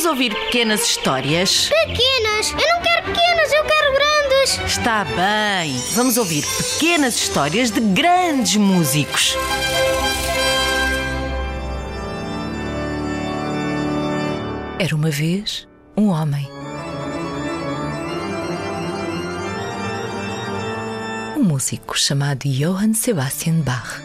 Vamos ouvir pequenas histórias? Pequenas! Eu não quero pequenas, eu quero grandes! Está bem. Vamos ouvir pequenas histórias de grandes músicos. Era uma vez um homem. Um músico chamado Johann Sebastian Bach.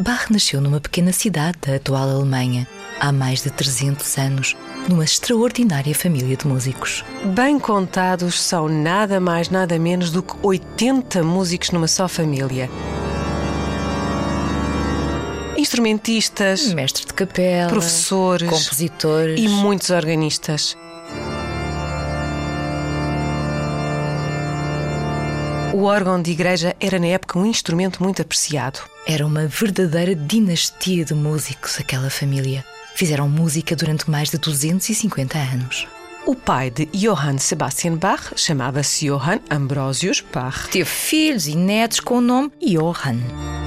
Bach nasceu numa pequena cidade da atual Alemanha há mais de 300 anos, numa extraordinária família de músicos. Bem contados são nada mais, nada menos do que 80 músicos numa só família. Instrumentistas, Mestre de capela, professores compositores e muitos organistas. O órgão de igreja era na época um instrumento muito apreciado. Era uma verdadeira dinastia de músicos, aquela família. Fizeram música durante mais de 250 anos. O pai de Johann Sebastian Bach chamava-se Johann Ambrosius Bach. Teve filhos e netos com o nome Johann.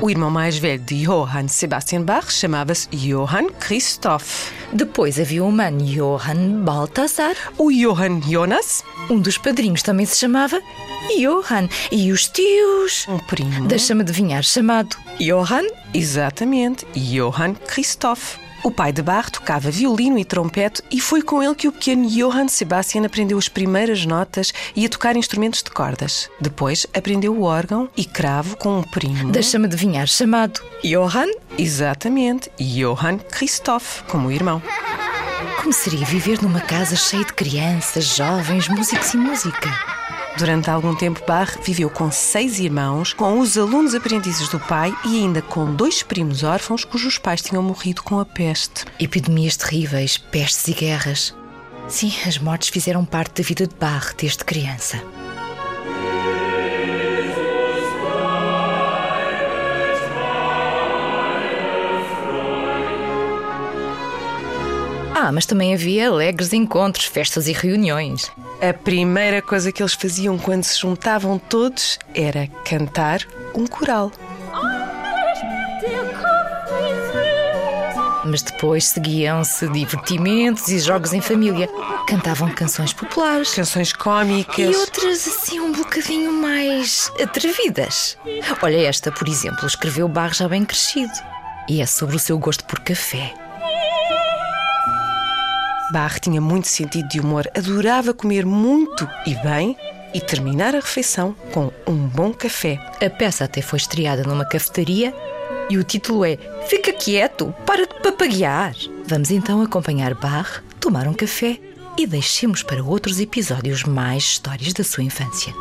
O irmão mais velho de Johann Sebastian Bach chamava-se Johann Christoph. Depois havia o humano Johann Balthasar. O Johann Jonas, Um dos padrinhos também se chamava Johann. E os tios? um primo. Deixa-me adivinhar, chamado Johann? Exatamente, Johann Christoph. O pai de Bach tocava violino e trompete e foi com ele que o pequeno Johann Sebastian aprendeu as primeiras notas e a tocar instrumentos de cordas. Depois aprendeu o órgão e cravo com um primo. Deixa-me adivinhar, chamado Johann? Exatamente, Johann Christoph, como o irmão. Como seria viver numa casa cheia de crianças, jovens, músicos e música? Durante algum tempo, Bach viveu com seis irmãos, com os alunos aprendizes do pai e ainda com dois primos órfãos cujos pais tinham morrido com a peste. Epidemias terríveis, pestes e guerras. Sim, as mortes fizeram parte da vida de Bach desde criança. Ah, mas também havia alegres encontros, festas e reuniões. A primeira coisa que eles faziam quando se juntavam todos era cantar um coral. Mas depois seguiam-se divertimentos e jogos em família. Cantavam canções populares. Canções cómicas. E outras assim um bocadinho mais atrevidas. Olha esta, por exemplo, escreveu Barro já bem crescido. E é sobre o seu gosto por café. Bach tinha muito sentido de humor, adorava comer muito e bem e terminar a refeição com um bom café. A peça até foi estreada numa cafetaria e o título é Fica quieto, para de papaguear. Vamos então acompanhar Barre, tomar um café e deixemos para outros episódios mais histórias da sua infância.